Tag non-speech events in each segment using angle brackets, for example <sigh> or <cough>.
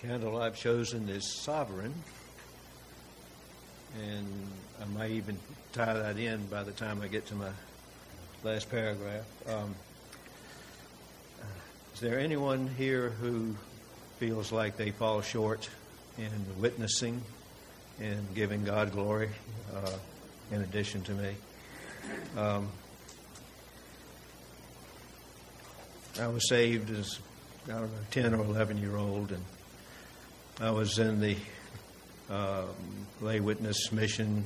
candle I've chosen is sovereign, and I might even tie that in by the time I get to my last paragraph. Um, is there anyone here who feels like they fall short in witnessing and giving God glory uh, in addition to me? Um, I was saved as I don't know, 10 or 11 year old, and I was in the uh, lay witness mission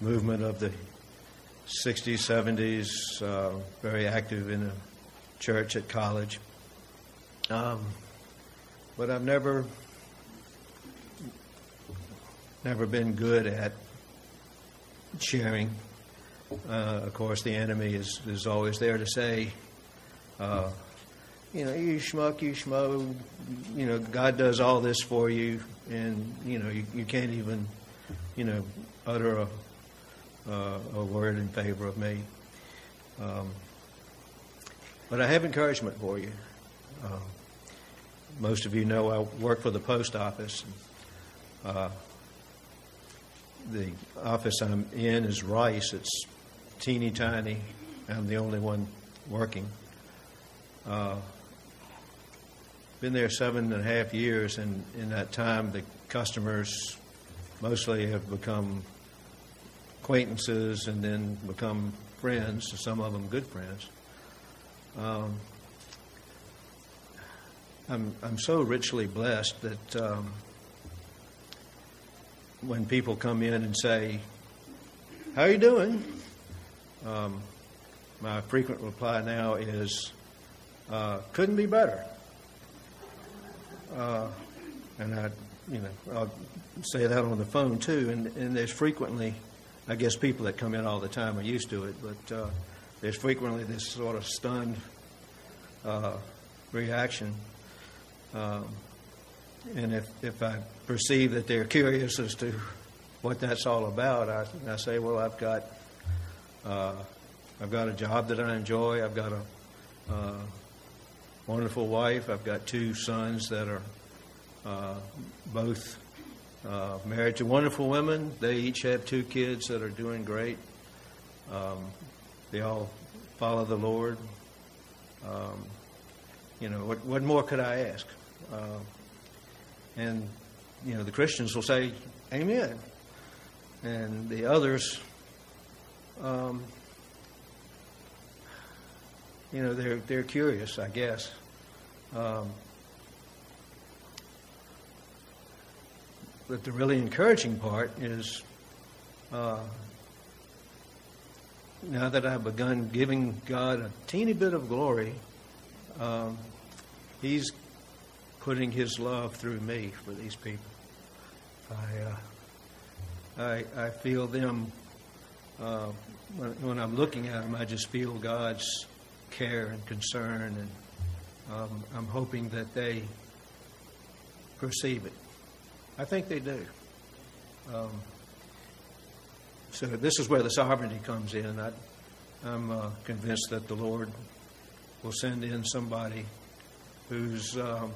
movement of the 60s, 70s, uh, very active in a church at college. Um, but I've never, never been good at sharing. Uh, of course, the enemy is, is always there to say, uh, you know, you schmuck, you schmo, you know, God does all this for you, and, you know, you, you can't even, you know, utter a, uh, a word in favor of me. Um, but I have encouragement for you. Uh, most of you know I work for the post office. Uh, the office I'm in is Rice. It's teeny tiny. I'm the only one working. Uh, been there seven and a half years, and in that time, the customers mostly have become acquaintances and then become friends, some of them good friends. Um, I'm, I'm so richly blessed that um, when people come in and say, How are you doing? Um, my frequent reply now is, uh, Couldn't be better. Uh, and I, you know, I'll say that on the phone too. And, and there's frequently, I guess people that come in all the time are used to it, but uh, there's frequently this sort of stunned uh, reaction. Um, and if, if I perceive that they're curious as to what that's all about, I, I say, well, I've got, uh, I've got a job that I enjoy. I've got a uh, wonderful wife. I've got two sons that are uh, both uh, married to wonderful women. They each have two kids that are doing great. Um, they all follow the Lord. Um, you know, what, what more could I ask? Uh, and, you know, the Christians will say, Amen. And the others, um, you know, they're, they're curious, I guess. Um, but the really encouraging part is uh, now that I've begun giving God a teeny bit of glory, um, He's putting His love through me for these people. I, uh, I, I feel them uh, when, when, I'm looking at them. I just feel God's care and concern, and um, I'm hoping that they perceive it. I think they do. Um, so this is where the sovereignty comes in. I, am uh, convinced that the Lord will send in somebody who's um,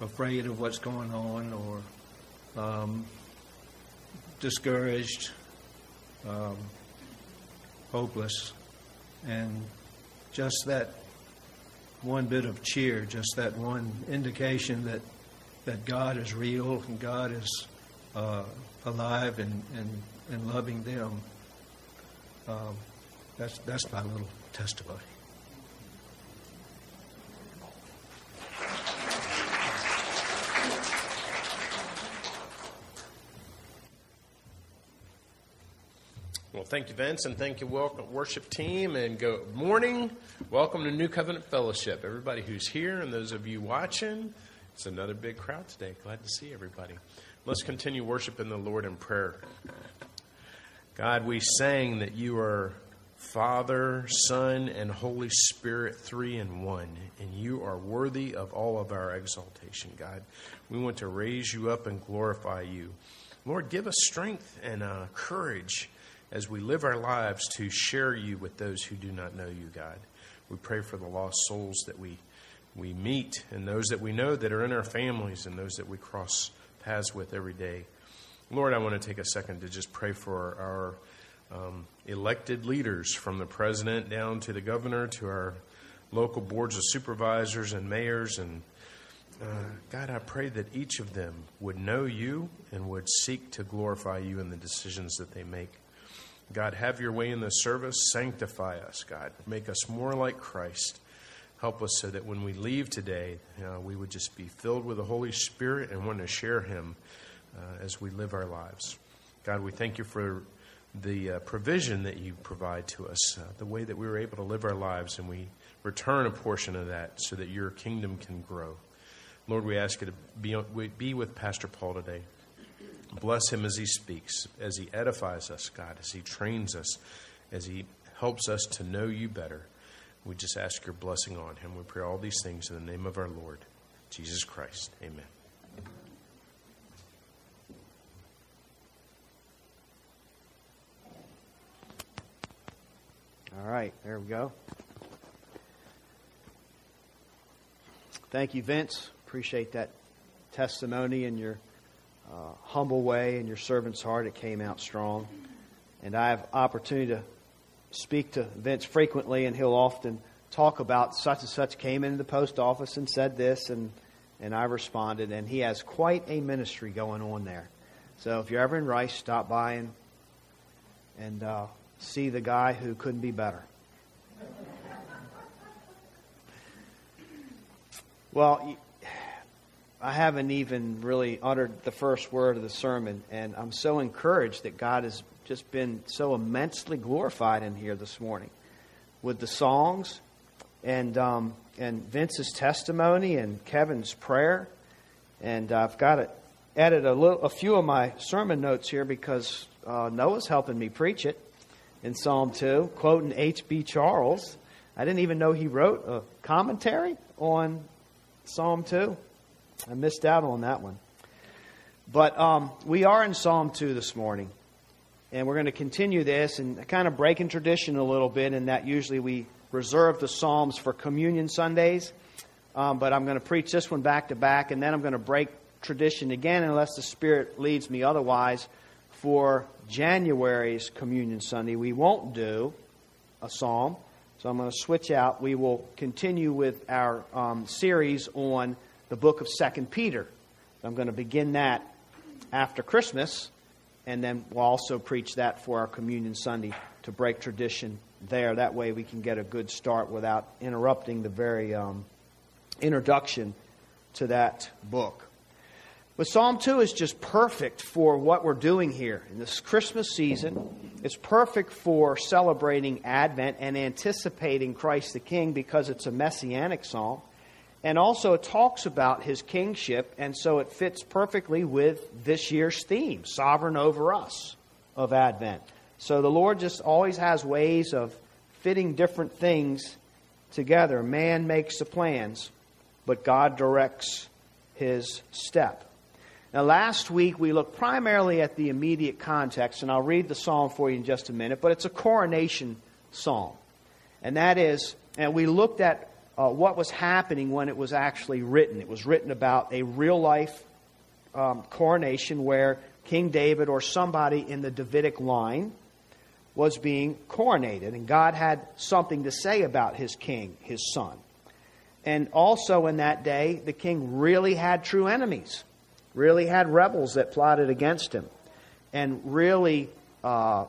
afraid of what's going on or um, discouraged, um, hopeless, and just that one bit of cheer, just that one indication that that God is real and God is uh, alive and, and, and loving them. Um, that's that's my little testimony. Well, thank you, Vince, and thank you, welcome, worship team, and good morning. Welcome to New Covenant Fellowship. Everybody who's here and those of you watching, it's another big crowd today. Glad to see everybody. Let's continue worshiping the Lord in prayer. God, we sang that you are Father, Son, and Holy Spirit, three in one, and you are worthy of all of our exaltation, God. We want to raise you up and glorify you. Lord, give us strength and uh, courage as we live our lives to share you with those who do not know you, God. We pray for the lost souls that we we meet and those that we know that are in our families and those that we cross paths with every day. Lord, I want to take a second to just pray for our um, elected leaders from the president down to the governor to our local boards of supervisors and mayors. And uh, God, I pray that each of them would know you and would seek to glorify you in the decisions that they make. God, have your way in the service. Sanctify us, God. Make us more like Christ. Help us so that when we leave today, uh, we would just be filled with the Holy Spirit and want to share Him uh, as we live our lives. God, we thank you for the uh, provision that you provide to us, uh, the way that we were able to live our lives, and we return a portion of that so that your kingdom can grow. Lord, we ask you to be, be with Pastor Paul today. Bless him as he speaks, as he edifies us, God, as he trains us, as he helps us to know you better. We just ask your blessing on him. We pray all these things in the name of our Lord, Jesus Christ. Amen. All right, there we go. Thank you, Vince. Appreciate that testimony and your uh, humble way and your servant's heart. It came out strong. And I have opportunity to speak to Vince frequently, and he'll often talk about such and such came into the post office and said this, and, and I responded. And he has quite a ministry going on there. So if you're ever in Rice, stop by and, and uh, see the guy who couldn't be better. Well, I haven't even really uttered the first word of the sermon, and I'm so encouraged that God has just been so immensely glorified in here this morning with the songs and um, and Vince's testimony and Kevin's prayer. And I've got to edit a, little, a few of my sermon notes here because uh, Noah's helping me preach it in Psalm 2, quoting H.B. Charles. I didn't even know he wrote a commentary on Psalm 2. I missed out on that one. But um, we are in Psalm 2 this morning. And we're going to continue this and kind of breaking tradition a little bit in that usually we reserve the Psalms for Communion Sundays. Um, but I'm going to preach this one back to back, and then I'm going to break tradition again unless the Spirit leads me otherwise for January's Communion Sunday, we won't do a psalm. So I'm going to switch out. We will continue with our um, series on the book of Second Peter. I'm going to begin that after Christmas, and then we'll also preach that for our Communion Sunday to break tradition there. That way we can get a good start without interrupting the very um, introduction to that book. But Psalm 2 is just perfect for what we're doing here in this Christmas season. It's perfect for celebrating Advent and anticipating Christ the King because it's a messianic psalm. And also, talks about his kingship, and so it fits perfectly with this year's theme sovereign over us of Advent. So the Lord just always has ways of fitting different things together. Man makes the plans, but God directs his step. Now, last week we looked primarily at the immediate context, and I'll read the psalm for you in just a minute, but it's a coronation psalm. And that is, and we looked at uh, what was happening when it was actually written. It was written about a real life um, coronation where King David or somebody in the Davidic line was being coronated, and God had something to say about his king, his son. And also in that day, the king really had true enemies really had rebels that plotted against him, and really uh,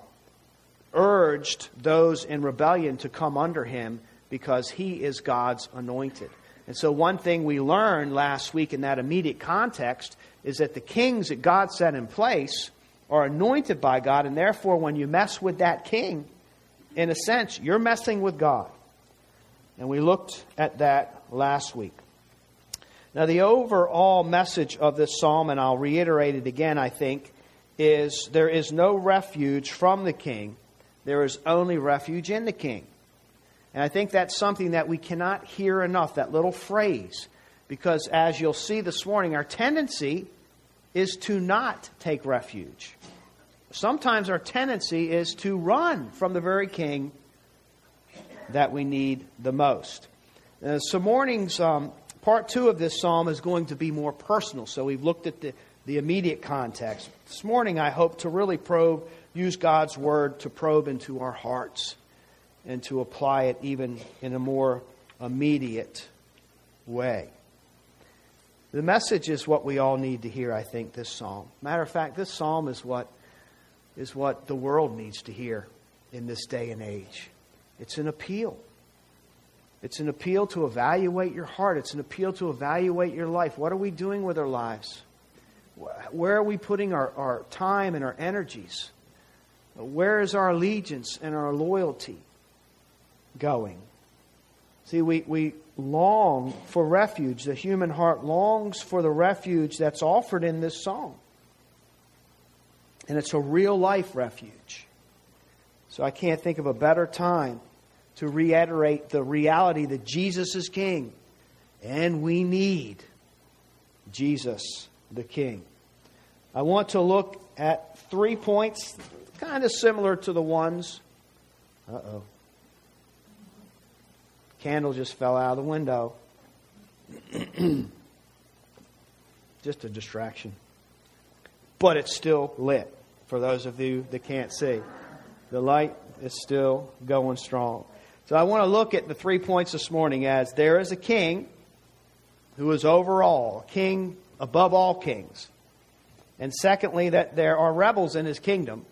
urged those in rebellion to come under him because he is God's anointed. And so, one thing we learned last week in that immediate context is that the kings that God set in place are anointed by God, and therefore, when you mess with that king, in a sense, you're messing with God. And we looked at that last week. Now, the overall message of this psalm, and I'll reiterate it again, I think, is there is no refuge from the king, there is only refuge in the king. And I think that's something that we cannot hear enough, that little phrase, because as you'll see this morning, our tendency is to not take refuge. Sometimes our tendency is to run from the very king that we need the most. Uh, so, morning's um, part two of this psalm is going to be more personal. So, we've looked at the, the immediate context. This morning, I hope to really probe, use God's word to probe into our hearts and to apply it even in a more immediate way. The message is what we all need to hear, I think, this psalm. Matter of fact, this psalm is what, is what the world needs to hear in this day and age. It's an appeal. It's an appeal to evaluate your heart. It's an appeal to evaluate your life. What are we doing with our lives? Where are we putting our, our time and our energies? Where is our allegiance and our loyalty going? See, we, we long for refuge. The human heart longs for the refuge that's offered in this song. And it's a real life refuge. So I can't think of a better time to reiterate the reality that Jesus is King. And we need Jesus the King. I want to look at three points, kind of similar to the ones. Uh oh. Candle just fell out of the window. <clears throat> just a distraction. But it's still lit for those of you that can't see. The light is still going strong. So I want to look at the three points this morning as there is a king who is over all, king above all kings. And secondly, that there are rebels in his kingdom.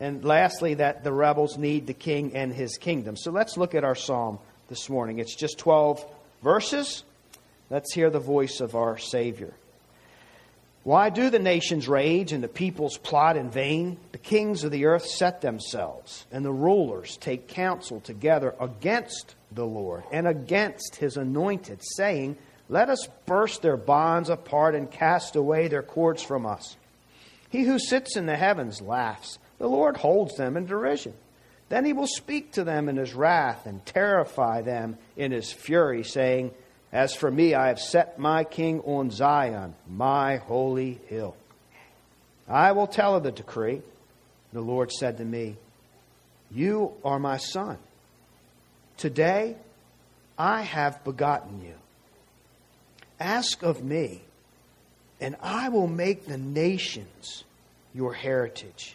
And lastly, that the rebels need the king and his kingdom. So let's look at our psalm this morning. It's just 12 verses. Let's hear the voice of our Savior. Why do the nations rage and the peoples plot in vain? The kings of the earth set themselves, and the rulers take counsel together against the Lord and against his anointed, saying, Let us burst their bonds apart and cast away their cords from us. He who sits in the heavens laughs. The Lord holds them in derision. Then he will speak to them in his wrath and terrify them in his fury, saying, As for me, I have set my king on Zion, my holy hill. I will tell of the decree. The Lord said to me, You are my son. Today I have begotten you. Ask of me, and I will make the nations your heritage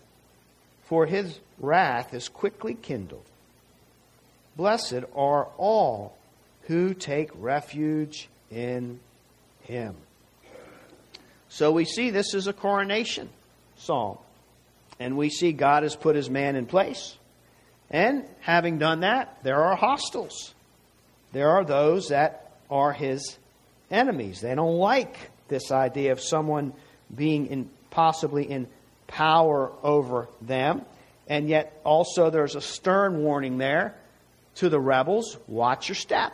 for his wrath is quickly kindled. Blessed are all who take refuge in him. So we see this is a coronation psalm. And we see God has put his man in place. And having done that, there are hostiles. There are those that are his enemies. They don't like this idea of someone being in, possibly in power over them. And yet, also, there's a stern warning there to the rebels watch your step,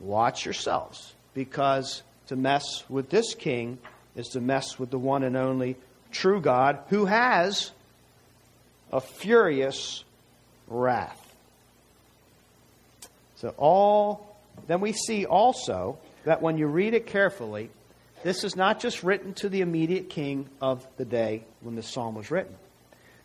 watch yourselves, because to mess with this king is to mess with the one and only true God who has a furious wrath. So, all, then we see also that when you read it carefully, this is not just written to the immediate king of the day when the psalm was written.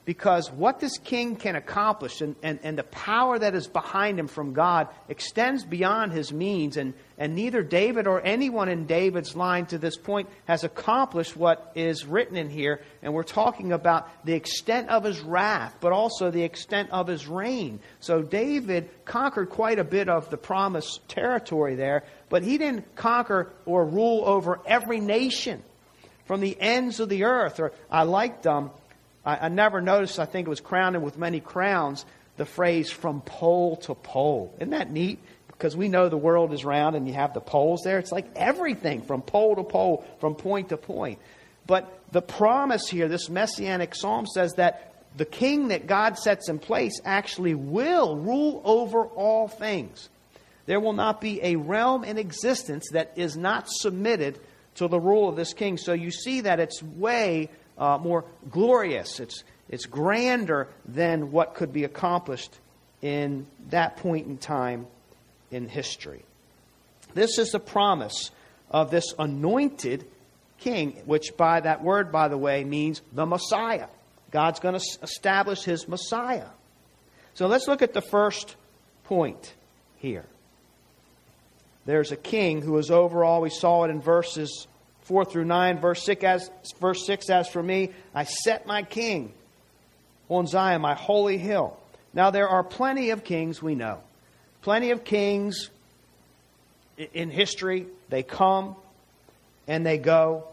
Because what this king can accomplish and, and, and the power that is behind him from God extends beyond his means. And, and neither David or anyone in David's line to this point has accomplished what is written in here. And we're talking about the extent of his wrath, but also the extent of his reign. So David conquered quite a bit of the promised territory there, but he didn't conquer or rule over every nation from the ends of the earth. Or I liked um, I, I never noticed, I think it was crowned with many crowns, the phrase from pole to pole. Isn't that neat? Because we know the world is round and you have the poles there. It's like everything from pole to pole, from point to point. But the promise here, this messianic psalm says that the king that God sets in place actually will rule over all things. There will not be a realm in existence that is not submitted to the rule of this king. So you see that it's way uh, more glorious. It's, it's grander than what could be accomplished in that point in time in history. This is the promise of this anointed king, which by that word, by the way, means the Messiah. God's going to establish his Messiah. So let's look at the first point here. There's a king who is over all. We saw it in verses 4 through 9. Verse 6, as, verse 6 As for me, I set my king on Zion, my holy hill. Now, there are plenty of kings we know. Plenty of kings in history. They come and they go.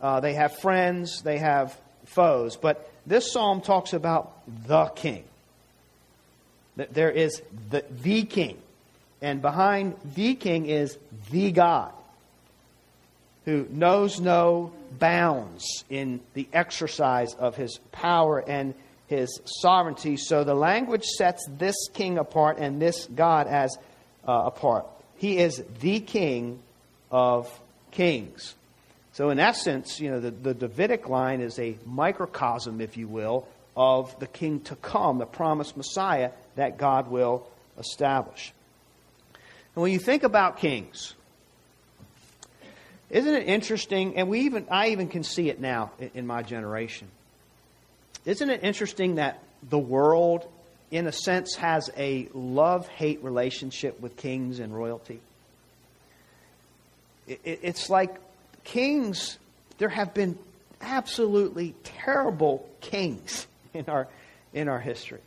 Uh, they have friends, they have foes. But this psalm talks about the king. There is the, the king. And behind the king is the God who knows no bounds in the exercise of his power and his sovereignty. So the language sets this king apart and this God as uh, apart. He is the king of kings. So, in essence, you know, the, the Davidic line is a microcosm, if you will, of the king to come, the promised Messiah that God will establish. And when you think about kings, isn't it interesting? And we even I even can see it now in, in my generation. Isn't it interesting that the world, in a sense, has a love hate relationship with kings and royalty? It, it, it's like kings, there have been absolutely terrible kings <laughs> in our, in our history.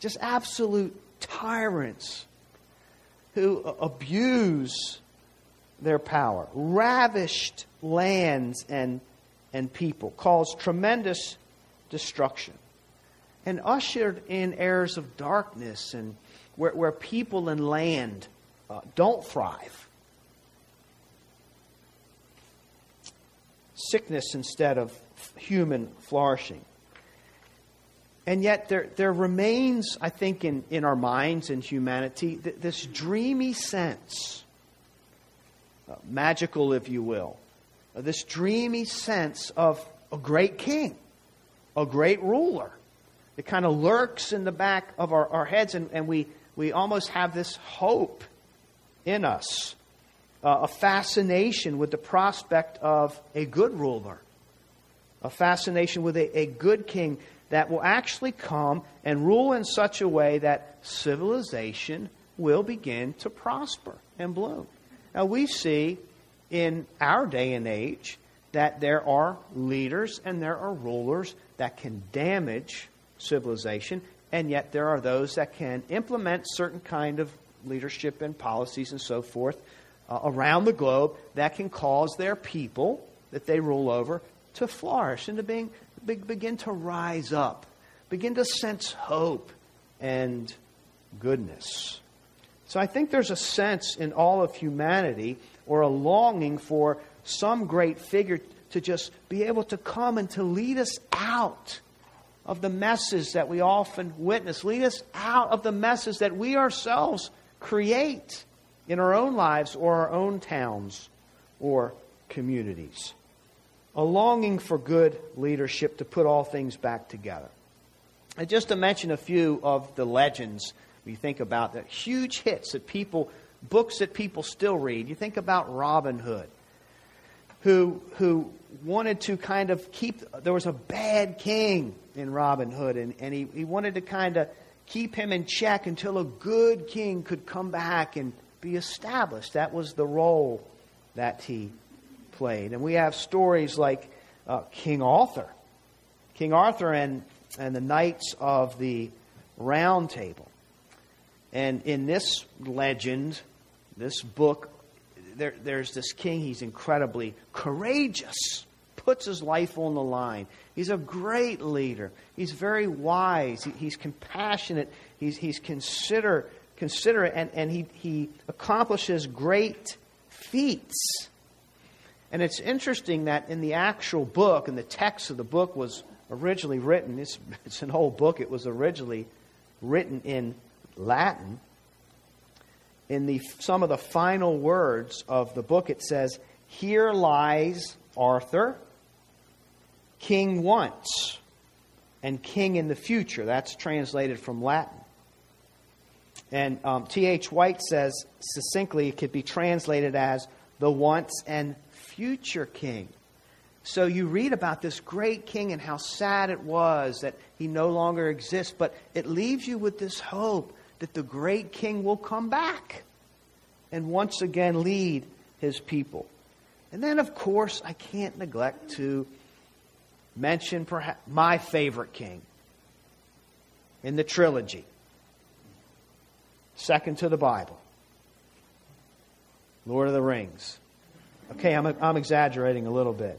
Just absolute tyrants who abuse their power, ravished lands and, and people, caused tremendous destruction, and ushered in eras of darkness and where, where people and land uh, don't thrive. Sickness instead of human flourishing. And yet, there, there remains, I think, in, in our minds and humanity, th- this dreamy sense magical, if you will, uh, this dreamy sense of a great king, a great ruler. It kind of lurks in the back of our, our heads, and, and we, we almost have this hope in us, uh, a fascination with the prospect of a good ruler, a fascination with a, a good king that will actually come and rule in such a way that civilization will begin to prosper and bloom. Now, we see in our day and age that there are leaders and there are rulers that can damage civilization, and yet there are those that can implement certain kind of leadership and policies and so forth uh, around the globe that can cause their people that they rule over to flourish and to being, begin to rise up, begin to sense hope and goodness. So I think there's a sense in all of humanity or a longing for some great figure to just be able to come and to lead us out of the messes that we often witness, lead us out of the messes that we ourselves create in our own lives or our own towns or communities. A longing for good leadership to put all things back together. And just to mention a few of the legends you think about the huge hits that people, books that people still read. You think about Robin Hood, who, who wanted to kind of keep, there was a bad king in Robin Hood, and, and he, he wanted to kind of keep him in check until a good king could come back and be established. That was the role that he played. And we have stories like uh, King Arthur. King Arthur and, and the Knights of the Round Table. And in this legend, this book, there, there's this king. He's incredibly courageous, puts his life on the line. He's a great leader. He's very wise. He, he's compassionate. He's, he's consider, considerate, and, and he, he accomplishes great feats. And it's interesting that in the actual book, and the text of the book was originally written, it's, it's an old book, it was originally written in Latin. in the, some of the final words of the book, it says, Here lies Arthur, king once, and king in the future. That's translated from Latin. And um, T.H. White says succinctly it could be translated as the once and future king. So you read about this great king and how sad it was that he no longer exists, but it leaves you with this hope that the great king will come back and once again lead his people. And then, of course, I can't neglect to mention perhaps my favorite king in the trilogy, second to the Bible Lord of the Rings. Okay, I'm, I'm exaggerating a little bit,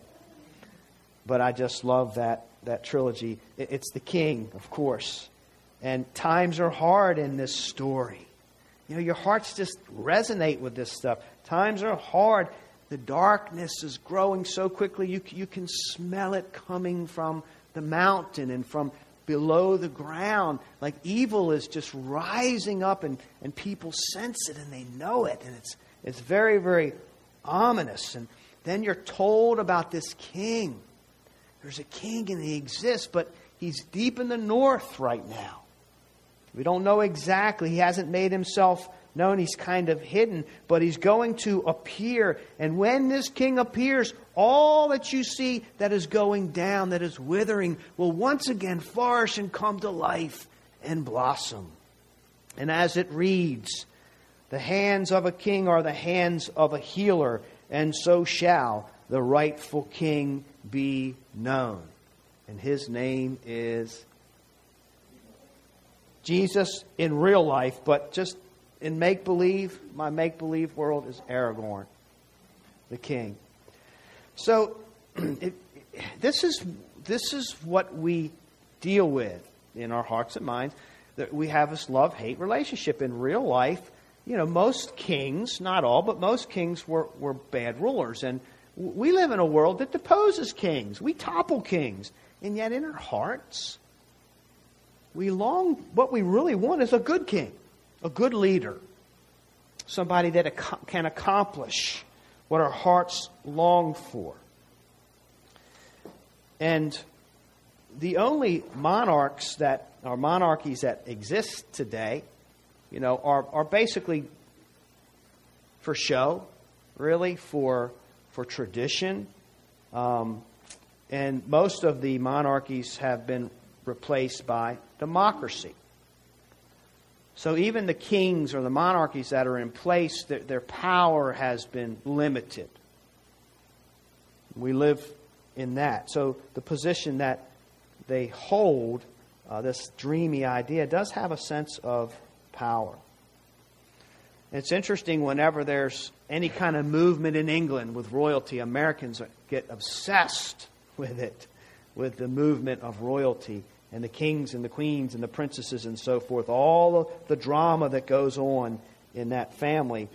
but I just love that, that trilogy. It's the king, of course. And times are hard in this story. You know, your hearts just resonate with this stuff. Times are hard. The darkness is growing so quickly, you, you can smell it coming from the mountain and from below the ground. Like evil is just rising up, and, and people sense it and they know it. And it's, it's very, very ominous. And then you're told about this king. There's a king and he exists, but he's deep in the north right now. We don't know exactly. He hasn't made himself known. He's kind of hidden, but he's going to appear. And when this king appears, all that you see that is going down, that is withering, will once again flourish and come to life and blossom. And as it reads, the hands of a king are the hands of a healer, and so shall the rightful king be known. And his name is Jesus in real life, but just in make believe, my make believe world is Aragorn, the king. So <clears throat> it, this is this is what we deal with in our hearts and minds. That we have this love hate relationship in real life. You know, most kings, not all, but most kings were, were bad rulers. And we live in a world that deposes kings. We topple kings. And yet in our hearts, we long, what we really want is a good king, a good leader, somebody that can accomplish what our hearts long for. And the only monarchs that are monarchies that exist today, you know, are, are basically for show, really, for, for tradition. Um, and most of the monarchies have been replaced by democracy. So even the kings or the monarchies that are in place, their, their power has been limited. We live in that. So the position that they hold, uh, this dreamy idea, does have a sense of power. It's interesting whenever there's any kind of movement in England with royalty, Americans get obsessed with it, with the movement of royalty and the kings and the queens and the princesses and so forth, all the drama that goes on in that family.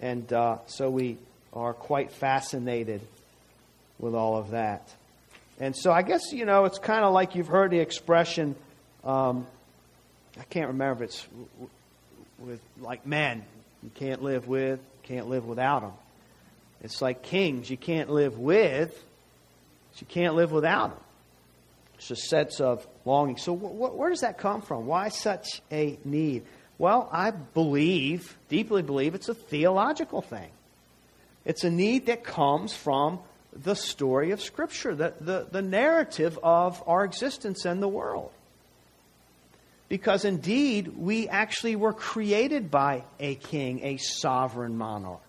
And uh, so we are quite fascinated with all of that. And so I guess, you know, it's kind of like you've heard the expression, um, I can't remember if it's with like men, you can't live with, can't live without them. It's like kings, you can't live with, you can't live without them. It's a sense of longing. So, wh- wh- where does that come from? Why such a need? Well, I believe, deeply believe, it's a theological thing. It's a need that comes from the story of Scripture, the, the, the narrative of our existence and the world. Because indeed, we actually were created by a king, a sovereign monarch,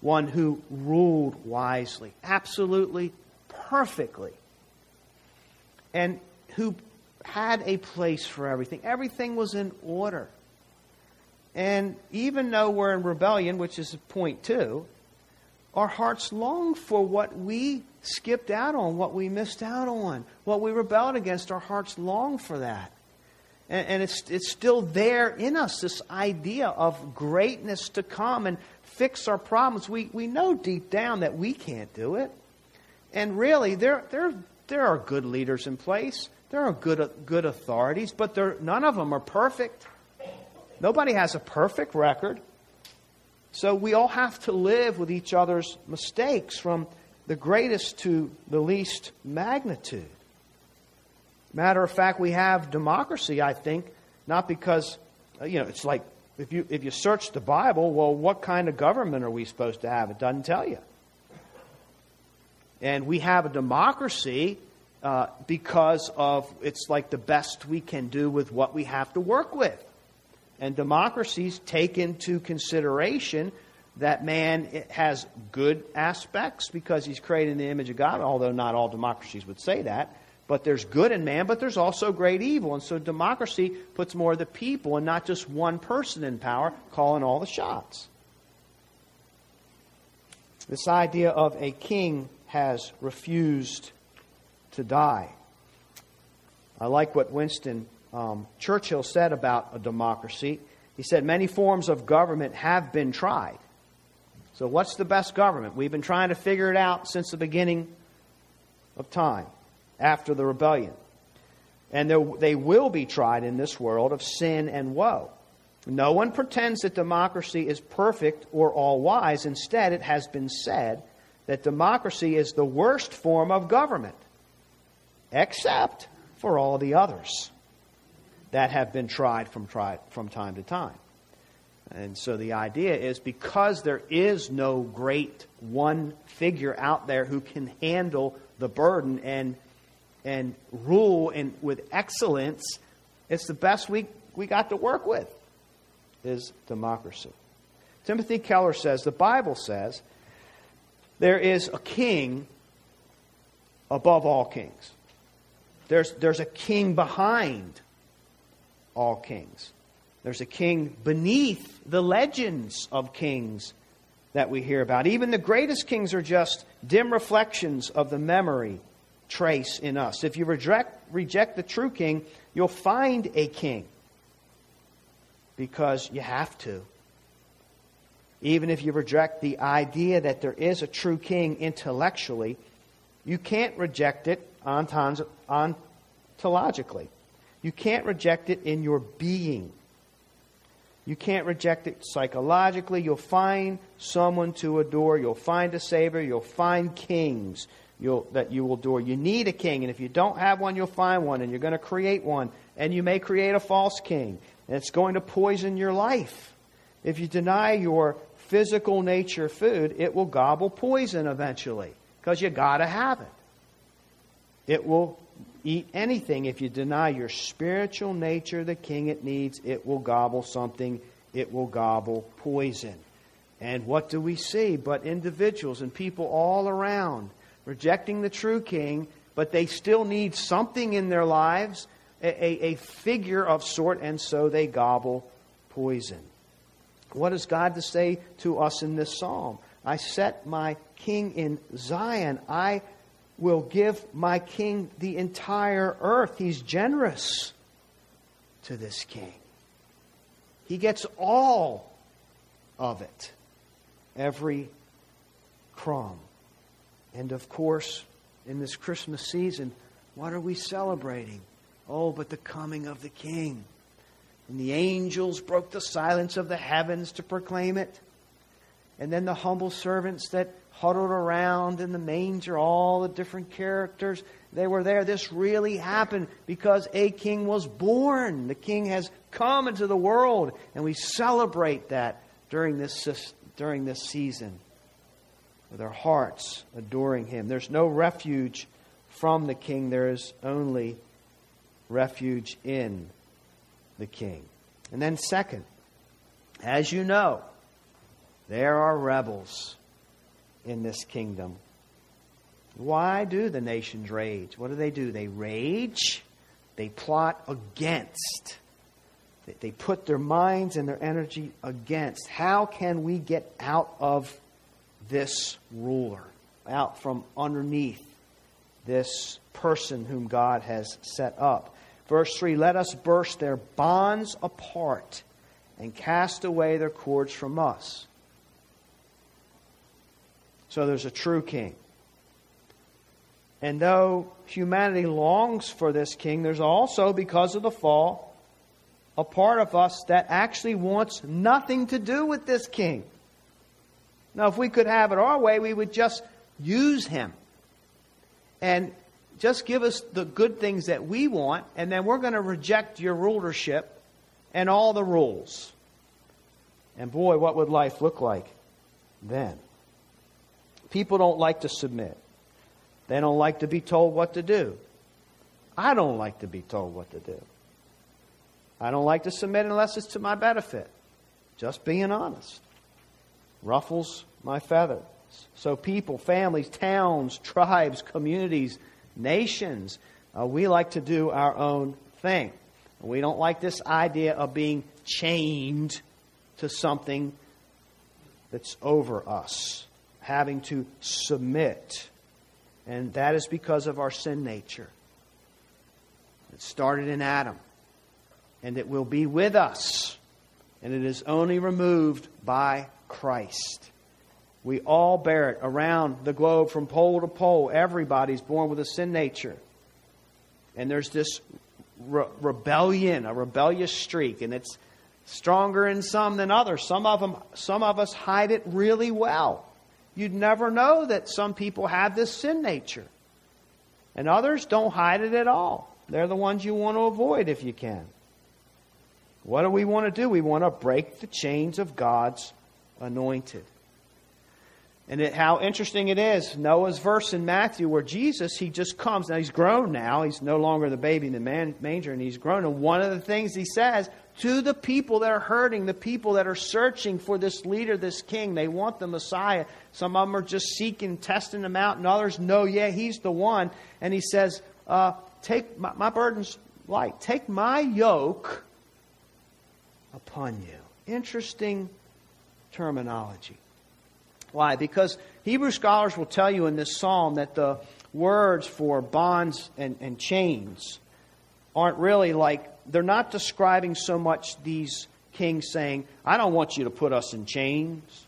one who ruled wisely, absolutely perfectly and who had a place for everything. Everything was in order. And even though we're in rebellion, which is point two, our hearts long for what we skipped out on, what we missed out on, what we rebelled against. Our hearts long for that. And, and it's, it's still there in us, this idea of greatness to come and fix our problems. We, we know deep down that we can't do it. And really, there, there there are good leaders in place. There are good, good authorities, but none of them are perfect. Nobody has a perfect record. So we all have to live with each other's mistakes from the greatest to the least magnitude. Matter of fact, we have democracy, I think, not because, uh, you know, it's like if you, if you search the Bible, well, what kind of government are we supposed to have? It doesn't tell you. And we have a democracy uh, because of it's like the best we can do with what we have to work with. And democracies take into consideration that man has good aspects because he's created in the image of God, although not all democracies would say that. But there's good in man, but there's also great evil. And so democracy puts more of the people and not just one person in power calling all the shots. This idea of a king has refused to die. I like what Winston um, Churchill said about a democracy. He said, Many forms of government have been tried. So, what's the best government? We've been trying to figure it out since the beginning of time, after the rebellion. And they will be tried in this world of sin and woe. No one pretends that democracy is perfect or all wise. Instead, it has been said that democracy is the worst form of government, except for all the others that have been tried from, from time to time. And so the idea is because there is no great one figure out there who can handle the burden and, and rule in, with excellence, it's the best we, we got to work with is democracy. Timothy Keller says the Bible says there is a king above all kings. There's, there's a king behind all kings. There's a king beneath the legends of kings that we hear about. Even the greatest kings are just dim reflections of the memory trace in us. If you reject, reject the true king, you'll find a king because you have to. Even if you reject the idea that there is a true king intellectually, you can't reject it ontologically. You can't reject it in your being. You can't reject it psychologically. You'll find someone to adore. You'll find a Savior. You'll find kings you'll, that you will adore. You need a king, and if you don't have one, you'll find one, and you're going to create one. And you may create a false king, and it's going to poison your life. If you deny your physical nature food, it will gobble poison eventually because you got to have it. It will eat anything. If you deny your spiritual nature, the king it needs, it will gobble something, it will gobble poison. And what do we see but individuals and people all around rejecting the true king, but they still need something in their lives, a, a, figure of sort, and so they gobble poison. What does God to say to us in this psalm? I set my king in Zion. I will give my king the entire earth. He's generous to this king. He gets all of it, every crumb. And of course, in this Christmas season, what are we celebrating? Oh, but the coming of the king. And the angels broke the silence of the heavens to proclaim it. And then the humble servants that huddled around in the manger, all the different characters. They were there. This really happened because a king was born. The king has come into the world, and we celebrate that during this, during this season with our hearts adoring him. There's no refuge from the king, there is only refuge in the king. And then, second, as you know, there are rebels in this kingdom. Why do the nations rage? What do they do? They rage, they plot against. They put their minds and their energy against. How can we get out of this ruler, out from underneath this person whom God has set up? Verse 3 Let us burst their bonds apart and cast away their cords from us. So there's a true king. And though humanity longs for this king, there's also, because of the fall, a part of us that actually wants nothing to do with this king. Now, if we could have it our way, we would just use him. And just give us the good things that we want, and then we're going to reject your rulership and all the rules. And boy, what would life look like then? People don't like to submit. They don't like to be told what to do. I don't like to be told what to do. I don't like to submit unless it's to my benefit. Just being honest. Ruffles my feathers. So, people, families, towns, tribes, communities, nations, uh, we like to do our own thing. We don't like this idea of being chained to something that's over us, having to submit. And that is because of our sin nature. It started in Adam, and it will be with us, and it is only removed by Christ. We all bear it around the globe from pole to pole. Everybody's born with a sin nature. And there's this re- rebellion, a rebellious streak, and it's stronger in some than others. Some of them, some of us hide it really well. You'd never know that some people have this sin nature. And others don't hide it at all. They're the ones you want to avoid if you can. What do we want to do? We want to break the chains of God's anointed. And it, how interesting it is, Noah's verse in Matthew where Jesus, he just comes. Now he's grown now. He's no longer the baby in the man, manger, and he's grown. And one of the things he says to the people that are hurting, the people that are searching for this leader, this king, they want the Messiah. Some of them are just seeking, testing him out, and others know, yeah, he's the one. And he says, uh, take my, my burden's light. Take my yoke upon you. Interesting terminology. Why? Because Hebrew scholars will tell you in this psalm that the words for bonds and, and chains aren't really like, they're not describing so much these kings saying, I don't want you to put us in chains.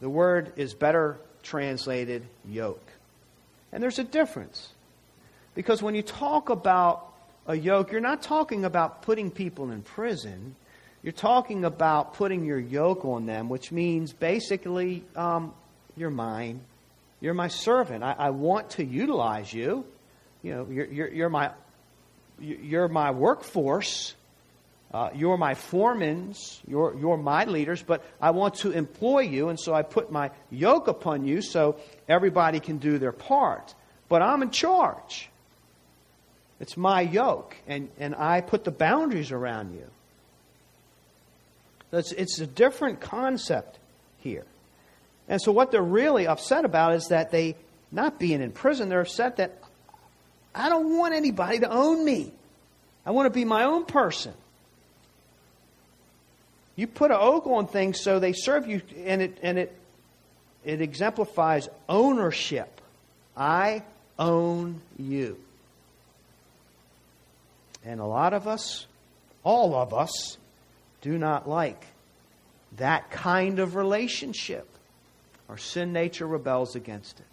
The word is better translated yoke. And there's a difference. Because when you talk about a yoke, you're not talking about putting people in prison. You're talking about putting your yoke on them, which means basically, um, you're mine. You're my servant. I, I, want to utilize you. You know, you're, you're, you're my, you're my workforce. Uh, you're my foremans. You're, you're my leaders, but I want to employ you, and so I put my yoke upon you so everybody can do their part. But I'm in charge. It's my yoke, and, and I put the boundaries around you. It's, it's a different concept here. And so, what they're really upset about is that they, not being in prison, they're upset that I don't want anybody to own me. I want to be my own person. You put an oak on things so they serve you, and it, and it, it exemplifies ownership. I own you. And a lot of us, all of us, do not like that kind of relationship. Our sin nature rebels against it.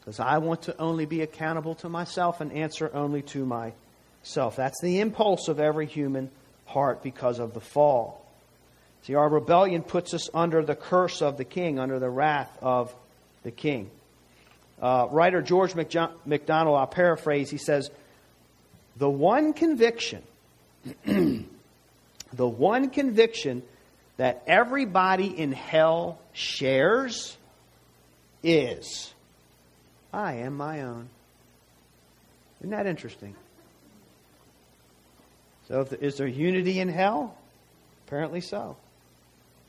Because I want to only be accountable to myself and answer only to myself. That's the impulse of every human heart because of the fall. See, our rebellion puts us under the curse of the king, under the wrath of the king. Uh, writer George MacDonald, I'll paraphrase, he says, The one conviction <clears throat> the one conviction that everybody in hell shares is I am my own. Isn't that interesting? So, is there unity in hell? Apparently so.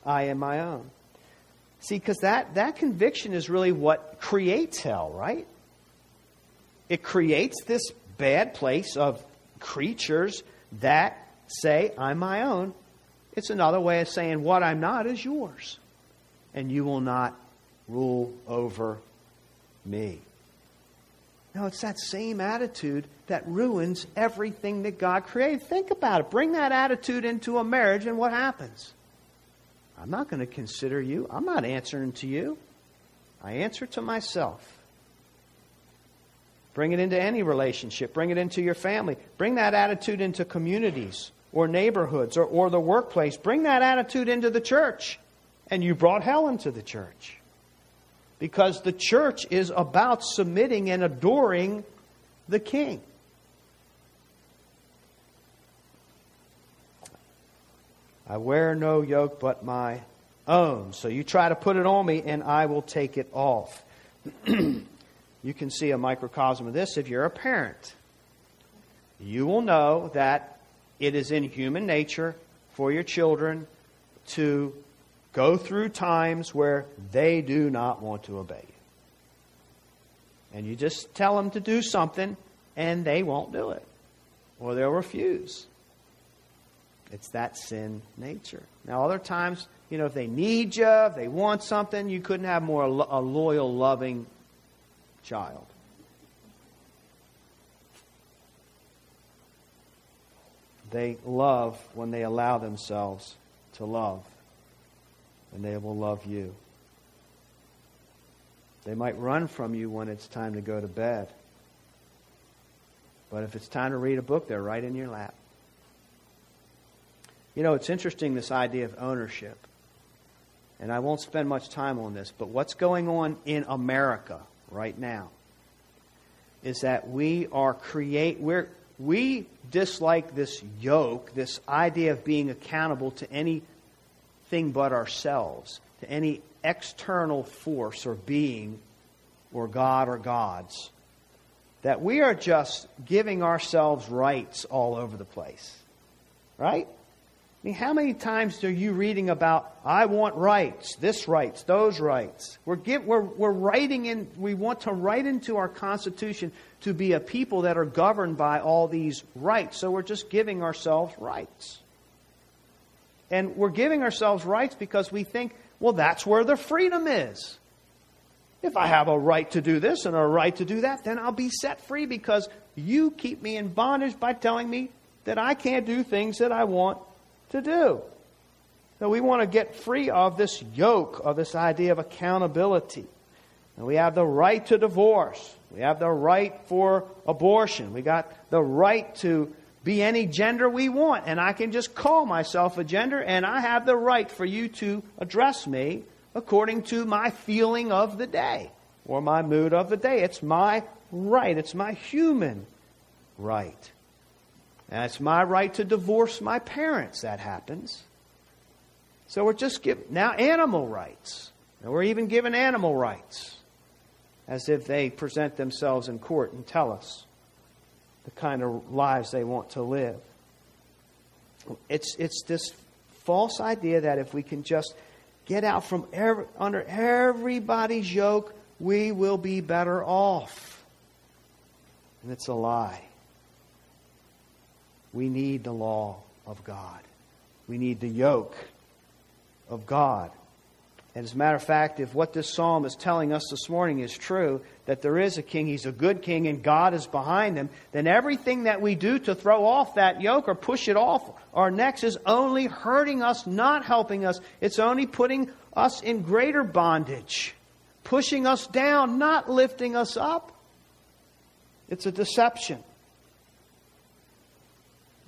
I am my own. See, because that, that conviction is really what creates hell, right? It creates this bad place of creatures that say, I'm my own, it's another way of saying, what I'm not is yours. And you will not rule over me. Now, it's that same attitude that ruins everything that God created. Think about it. Bring that attitude into a marriage, and what happens? I'm not going to consider you. I'm not answering to you. I answer to myself. Bring it into any relationship. Bring it into your family. Bring that attitude into communities or neighborhoods or, or the workplace. Bring that attitude into the church And you brought hell into the church. Because the church is about submitting and adoring the king. I wear no yoke but my own. So you try to put it on me, and I will take it off. <clears throat> you can see a microcosm of this if you're a parent. You will know that it is in human nature for your children to go through times where they do not want to obey you. And you just tell them to do something, and they won't do it, or they'll refuse. It's that sin nature. Now, other times, you know, if they need you, if they want something, you couldn't have more a loyal, loving child. They love when they allow themselves to love, and they will love you. They might run from you when it's time to go to bed. But if it's time to read a book, they're right in your lap. You know, it's interesting this idea of ownership. And I won't spend much time on this, but what's going on in America right now is that we are create we're we dislike this yoke, this idea of being accountable to anything but ourselves, to any external force or being or God or gods. That we are just giving ourselves rights all over the place. Right? I mean, how many times are you reading about, I want rights, this rights, those rights? We're, we're, we're writing in, we want to write into our Constitution to be a people that are governed by all these rights. So we're just giving ourselves rights. And we're giving ourselves rights because we think, well, that's where the freedom is. If I have a right to do this and a right to do that, then I'll be set free because you keep me in bondage by telling me that I can't do things that I want to do. So we want to get free of this yoke, of this idea of accountability. And we have the right to divorce. We have the right for abortion. We got the right to be any gender we want. And I can just call myself a gender, and I have the right for you to address me according to my feeling of the day or my mood of the day. It's my right. It's my human right. And it's my right to divorce my parents. That happens. So we're just giving now animal rights. And we're even given animal rights as if they present themselves in court and tell us the kind of lives they want to live. It's, it's this false idea that if we can just get out from every, under everybody's yoke, we will be better off. And it's a lie. We need the law of God. We need the yoke of God. And as a matter of fact, if what this psalm is telling us this morning is true, that there is a king, he's a good king, and God is behind him, then everything that we do to throw off that yoke or push it off our necks is only hurting us, not helping us. It's only putting us in greater bondage, pushing us down, not lifting us up. It's a deception.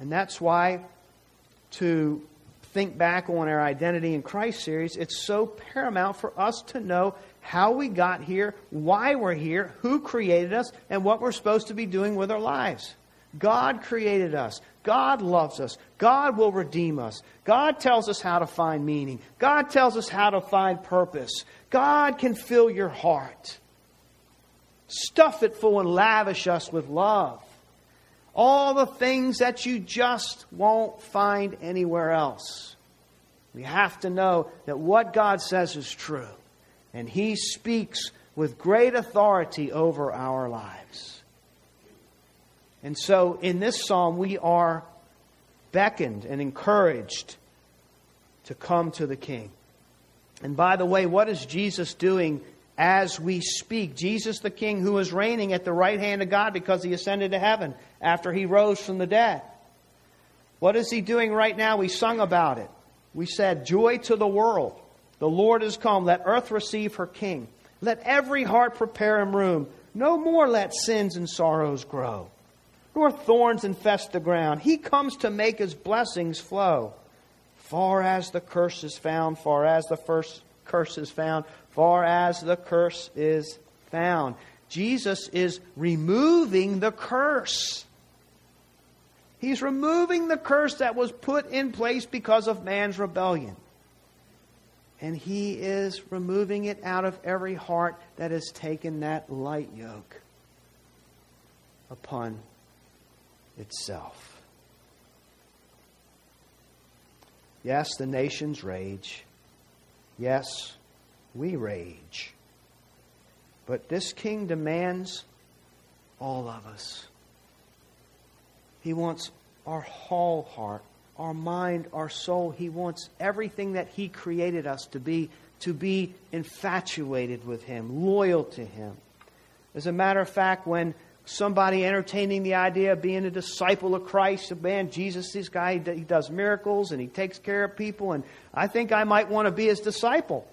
And that's why to think back on our Identity in Christ series, it's so paramount for us to know how we got here, why we're here, who created us, and what we're supposed to be doing with our lives. God created us. God loves us. God will redeem us. God tells us how to find meaning. God tells us how to find purpose. God can fill your heart. Stuff it full and lavish us with love. All the things that you just won't find anywhere else. We have to know that what God says is true. And He speaks with great authority over our lives. And so in this psalm, we are beckoned and encouraged to come to the King. And by the way, what is Jesus doing as we speak. Jesus the King, who is reigning at the right hand of God because he ascended to heaven after he rose from the dead. What is he doing right now? We sung about it. We said, Joy to the world. The Lord is come. Let earth receive her King. Let every heart prepare him room. No more let sins and sorrows grow, nor thorns infest the ground. He comes to make his blessings flow. far as the curse is found, far as the first curse is found, far as the curse is found. Jesus is removing the curse. He's removing the curse that was put in place because of man's rebellion. And he is removing it out of every heart that has taken that light yoke upon itself. Yes, the nations rage. Yes, we rage. But this king demands all of us. He wants our whole heart, our mind, our soul. He wants everything that He created us to be, to be infatuated with Him, loyal to Him. As a matter of fact, when somebody entertaining the idea of being a disciple of Christ, a man, Jesus, this guy, he does miracles and he takes care of people, and I think I might want to be his disciple.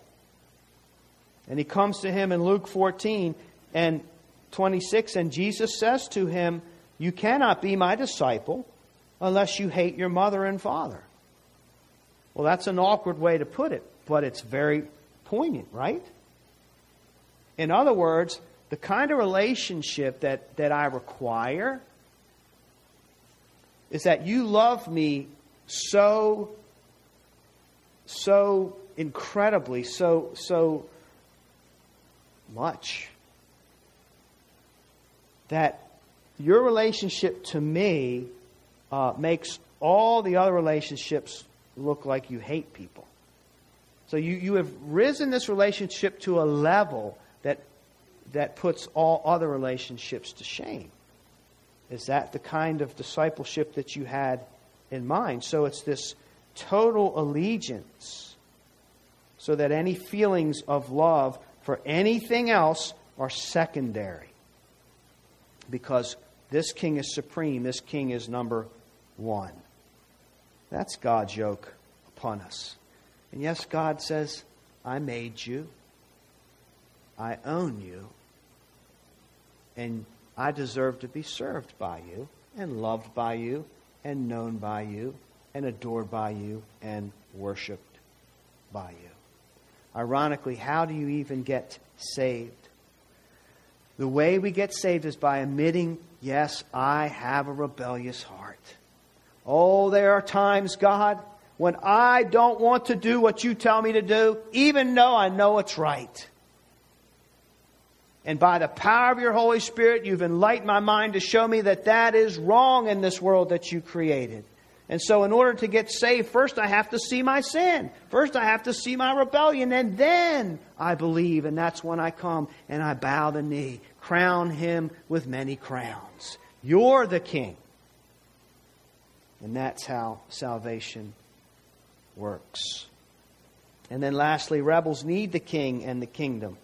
And he comes to him in Luke 14 and 26, and Jesus says to him, You cannot be my disciple unless you hate your mother and father. Well, that's an awkward way to put it, but it's very poignant, right? In other words, the kind of relationship that, that I require is that you love me so, so incredibly, so, so much that your relationship to me uh, makes all the other relationships look like you hate people. So you, you have risen this relationship to a level that, puts all other relationships to shame. Is that the kind of discipleship that you had in mind? So it's this total allegiance so that any feelings of love for anything else are secondary. Because this king is supreme, this king is number one. That's God's yoke upon us. And yes, God says, I made you, I own you, and I deserve to be served by you, and loved by you, and known by you, and adored by you, and worshiped by you. Ironically, how do you even get saved? The way we get saved is by admitting, yes, I have a rebellious heart. Oh, there are times, God, when I don't want to do what you tell me to do, even though I know it's right. And by the power of your Holy Spirit, you've enlightened my mind to show me that that is wrong in this world that you created. And so, in order to get saved, first I have to see my sin. First I have to see my rebellion. And then I believe. And that's when I come and I bow the knee. Crown him with many crowns. You're the king. And that's how salvation works. And then lastly, rebels need the king and the kingdom.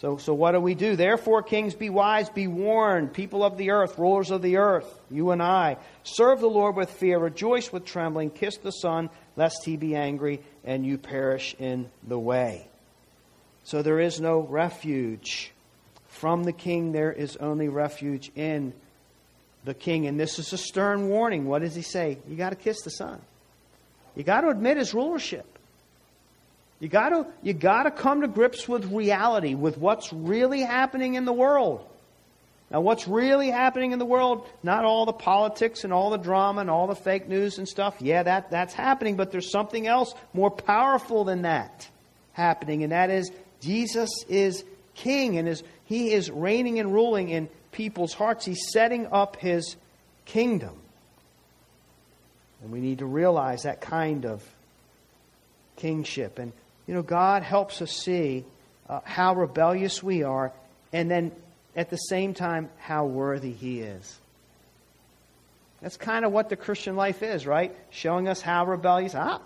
So, so what do we do? Therefore, kings, be wise, be warned, people of the earth, rulers of the earth, you and I. Serve the Lord with fear, rejoice with trembling, kiss the Son, lest he be angry and you perish in the way. So there is no refuge. From the king, there is only refuge in the king. And this is a stern warning. What does he say? You got to kiss the son. You got to admit his rulership. You got to you got to come to grips with reality, with what's really happening in the world. Now, what's really happening in the world? Not all the politics and all the drama and all the fake news and stuff. Yeah, that, that's happening, but there's something else more powerful than that happening, and that is Jesus is king and is, he is reigning and ruling in people's hearts. He's setting up his kingdom. And we need to realize that kind of kingship. And, you know, God helps us see uh, how rebellious we are, and then at the same time, how worthy He is. That's kind of what the Christian life is, right? Showing us how rebellious. Ah,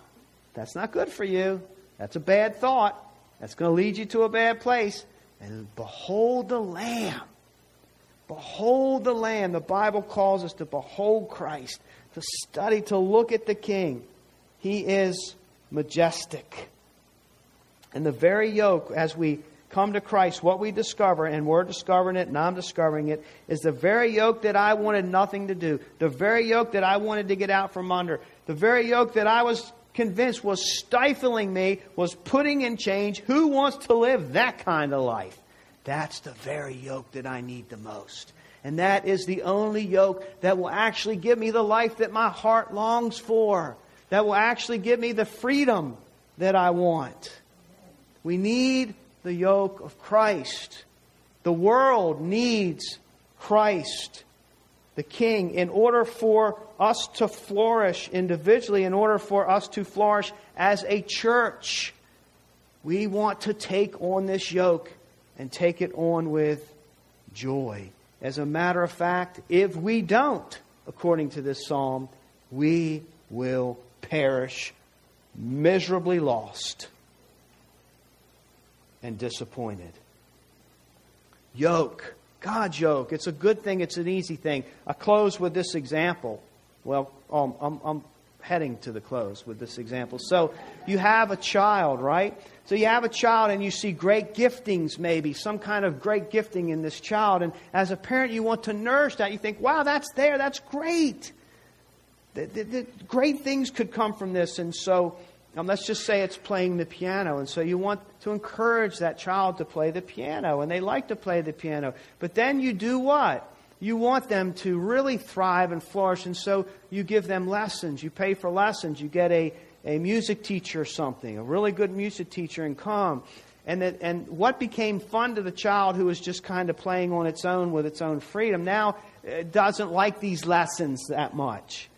that's not good for you. That's a bad thought. That's going to lead you to a bad place. And behold the Lamb Behold the Lamb. The Bible calls us to behold Christ, to study, to look at the King. He is majestic. And the very yoke, as we come to Christ, what we discover, and we're discovering it, and I'm discovering it, is the very yoke that I wanted nothing to do, the very yoke that I wanted to get out from under, the very yoke that I was convinced was stifling me, was putting in change. Who wants to live that kind of life? That's the very yoke that I need the most. And that is the only yoke that will actually give me the life that my heart longs for, that will actually give me the freedom that I want. We need the yoke of Christ. The world needs Christ, the King, in order for us to flourish individually, in order for us to flourish as a church. We want to take on this yoke and take it on with joy. As a matter of fact, if we don't, according to this psalm, we will perish miserably lost and disappointed. Yoke. God's yoke. It's a good thing, it's an easy thing. I close with this example. Well, um, I'm, I'm heading to the close with this example. So you have a child, right? So you have a child and you see great giftings, maybe, some kind of great gifting in this child. And as a parent, you want to nourish that. You think, wow, that's there, that's great. The, the, the great things could come from this. And so um, let's just say it's playing the piano. And so you want to encourage that child to play the piano. And they like to play the piano. But then you do what? You want them to really thrive and flourish, and so you give them lessons. You pay for lessons. You get a, a music teacher or something, a really good music teacher, and come. And, that, and what became fun to the child who was just kind of playing on its own with its own freedom now uh, doesn't like these lessons that much.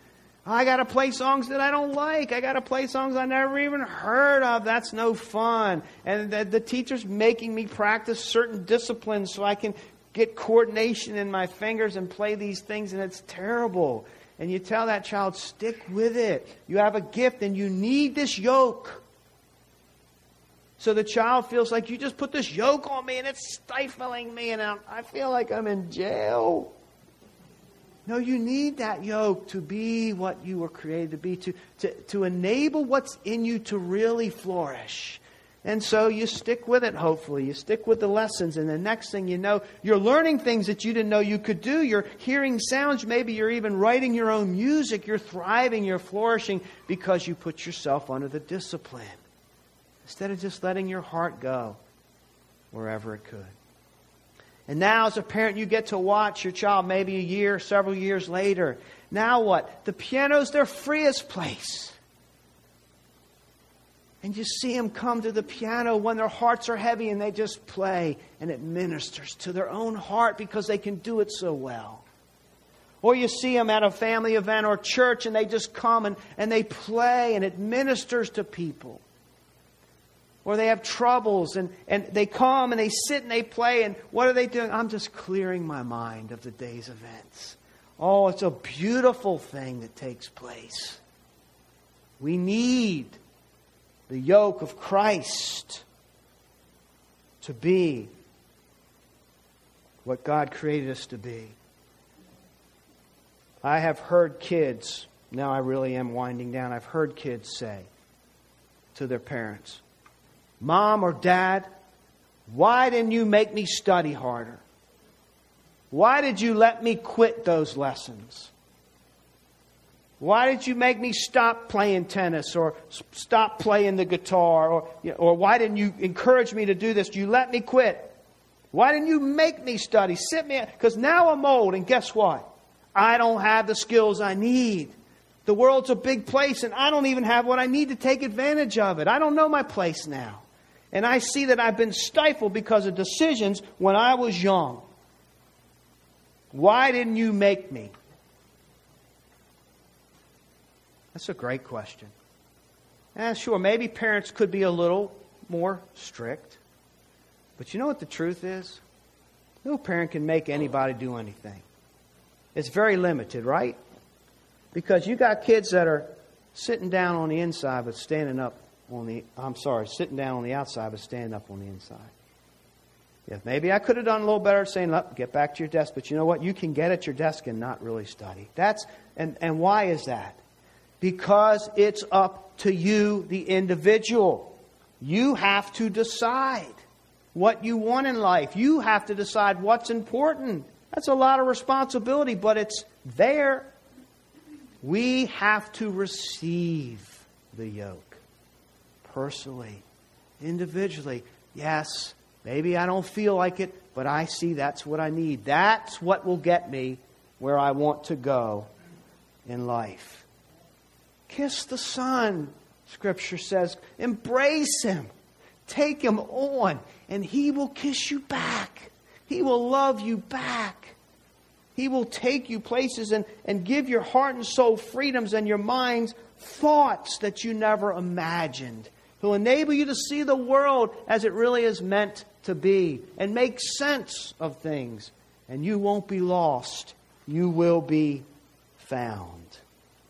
I got to play songs that I don't like. I got to play songs I never even heard of. That's no fun. And the, the teacher's making me practice certain disciplines so I can get coordination in my fingers and play these things, and it's terrible. And you tell that child, stick with it. You have a gift and you need this yoke. So the child feels like you just put this yoke on me and it's stifling me, and I'm, I feel like I'm in jail. No, you need that yoke to be what you were created to be, to, to, to enable what's in you to really flourish. And so you stick with it, hopefully. You stick with the lessons, and the next thing you know, you're learning things that you didn't know you could do. You're hearing sounds. Maybe you're even writing your own music. You're thriving, you're flourishing because you put yourself under the discipline instead of just letting your heart go wherever it could. And now, as a parent, you get to watch your child maybe a year, several years later. Now what? The piano's their freest place. And you see them come to the piano when their hearts are heavy and they just play, and it ministers to their own heart because they can do it so well. Or you see them at a family event or church and they just come and, and they play and it ministers to people. Or they have troubles and, and they come and they sit and they play and what are they doing? I'm just clearing my mind of the day's events. Oh, it's a beautiful thing that takes place. We need the yoke of Christ to be what God created us to be. I have heard kids, now I really am winding down, I've heard kids say to their parents, Mom or Dad, why didn't you make me study harder? Why did you let me quit those lessons? Why did you make me stop playing tennis or stop playing the guitar? Or, or why didn't you encourage me to do this? You let me quit. Why didn't you make me study? Sit me because now I'm old, and guess what? I don't have the skills I need. The world's a big place, and I don't even have what I need to take advantage of it. I don't know my place now. And I see that I've been stifled because of decisions when I was young. Why didn't you make me? That's a great question. Yeah, sure, maybe parents could be a little more strict. But you know what the truth is? No parent can make anybody do anything. It's very limited, right? Because you got kids that are sitting down on the inside but standing up on the I'm sorry, sitting down on the outside but standing up on the inside. Yeah, maybe I could have done a little better saying, Look, get back to your desk, but you know what? You can get at your desk and not really study. That's and, and why is that? Because it's up to you, the individual. You have to decide what you want in life. You have to decide what's important. That's a lot of responsibility, but it's there. We have to receive the yoke. Personally, individually, yes, maybe I don't feel like it, but I see that's what I need. That's what will get me where I want to go in life. Kiss the Son, Scripture says. Embrace Him. Take Him on, and He will kiss you back. He will love you back. He will take you places and, and give your heart and soul freedoms and your minds thoughts that you never imagined. He'll enable you to see the world as it really is meant to be and make sense of things. And you won't be lost. You will be found.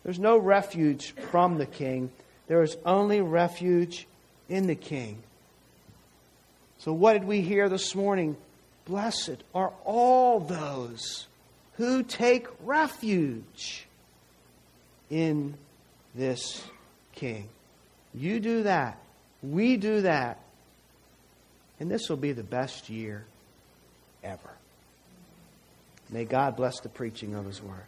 There's no refuge from the king, there is only refuge in the king. So, what did we hear this morning? Blessed are all those who take refuge in this king. You do that. We do that. And this will be the best year ever. May God bless the preaching of his word.